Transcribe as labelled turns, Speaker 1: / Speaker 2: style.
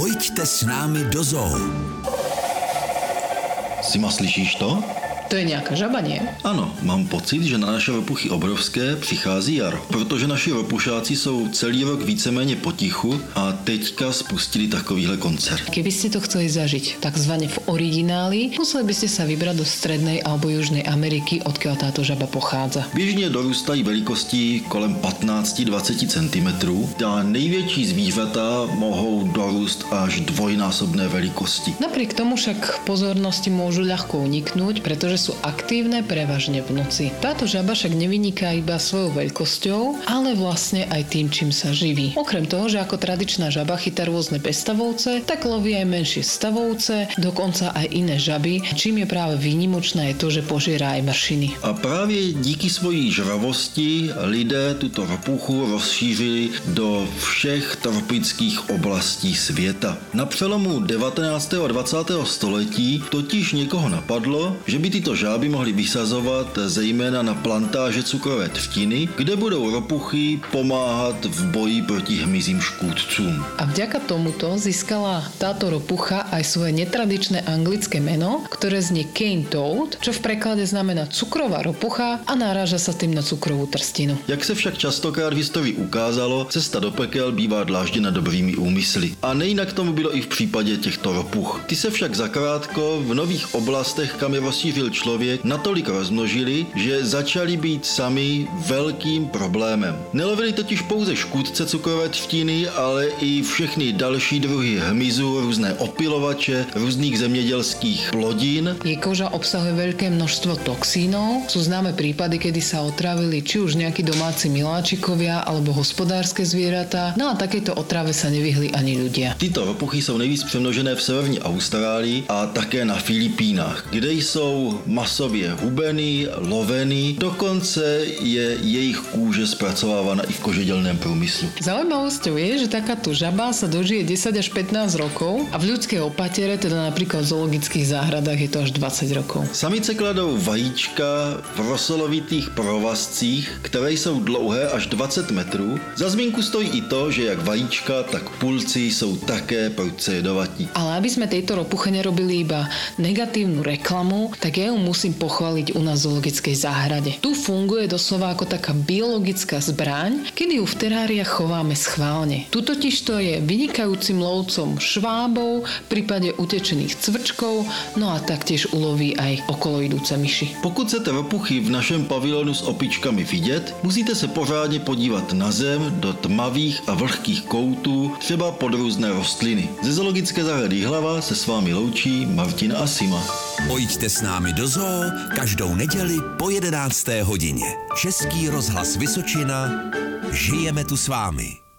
Speaker 1: Pojďte s námi do zoo.
Speaker 2: Sima, slyšíš to?
Speaker 3: To je nějaká žaba, nie?
Speaker 2: Ano, mám pocit, že na naše ropuchy obrovské přichází jaro, protože naši ropušáci jsou celý rok víceméně potichu a teďka spustili takovýhle koncert.
Speaker 3: Keby ste to chceli zažiť takzvané v origináli, museli by ste sa vybrať do Strednej alebo Južnej Ameriky, odkiaľ táto žaba pochádza.
Speaker 2: Běžně dorůstají velikostí kolem 15-20 cm a největší zvířata mohou dorůst až dvojnásobné velikosti.
Speaker 3: Napriek tomu však pozornosti môžu ľahko uniknúť, pretože sú aktívne prevažne v noci. Táto žaba však nevyniká iba svojou veľkosťou, ale vlastne aj tým, čím sa živí. Okrem toho, že ako tradičná žaba chytá rôzne bestavovce, tak loví aj menšie stavovce, dokonca aj iné žaby. Čím je práve výnimočná je to, že požiera aj mršiny.
Speaker 2: A právě díky svojí žravosti lidé tuto ropuchu rozšířili do všech tropických oblastí světa. Na přelomu 19. a 20. století totiž někoho napadlo, že by tyto žáby mohly vysazovat zejména na plantáže cukrové třtiny, kde budou ropuchy pomáhat v boji proti hmyzím škůdcům.
Speaker 3: A vďaka tomuto získala táto ropucha aj svoje netradičné anglické meno, ktoré znie cane toad, čo v preklade znamená cukrová ropucha a náraža sa tým na cukrovú trstinu.
Speaker 2: Jak se však častokrát v historii ukázalo, cesta do pekel bývá dlážděna dobrými úmysly. A nejinak tomu bylo i v případě těchto ropuch. Ty se však zakrátko v nových oblastech, kam je rozšířil člověk, natolik rozmnožili, že začali být sami velkým problémem. Nelovili totiž pouze škůdce cukrové třtiny, ale i všechny další druhy hmyzu, různé opilovače, různých zemědělských plodin
Speaker 3: Jej koža obsahuje veľké množstvo toxínov. Sú známe prípady, kedy sa otravili či už nejakí domáci miláčikovia alebo hospodárske zvieratá. No a takéto otrave sa nevyhli ani ľudia.
Speaker 2: Tyto ropuchy jsou nejvíc přemnožené v severní Austrálii a také na Filipínách, kde jsou masově hubeny, loveny, dokonce je jejich kůže zpracovávána i v kožedělném průmyslu.
Speaker 3: Zaujímavosťou je, že takáto žaba sa dožije 10 až 15 rokov a v ľudskej opatere, teda napríklad v zoologických záhradách, je to až 20 rokov.
Speaker 2: Samice kladou vajíčka v rosolovitých provazcích, které jsou dlouhé až 20 metrů. Za zmínku stojí i to, že jak vajíčka, tak pulci jsou také prudce jedovatí.
Speaker 3: Ale aby sme tejto ropuche nerobili iba negatívnu reklamu, tak ja ju musím pochváliť u nás v zoologickej záhrade. Tu funguje doslova ako taká biologická zbraň, kedy ju v teráriách chováme schválne. Tu totiž to je vynikajúcim lovcom švábov, v prípade utečených cvrčkov, no a taktiež uloví aj okolo idúce myši.
Speaker 2: Pokud chcete ropuchy v našem pavilonu s opičkami vidět, musíte se pořádně podívat na zem, do tmavých a vlhkých koutů, třeba pod různé rostliny. Ze zoologické zahrady Hlava se s vámi loučí Martin a Sima.
Speaker 1: Pojďte s námi do zoo každou neděli po 11. hodině. Český rozhlas Vysočina. Žijeme tu s vámi.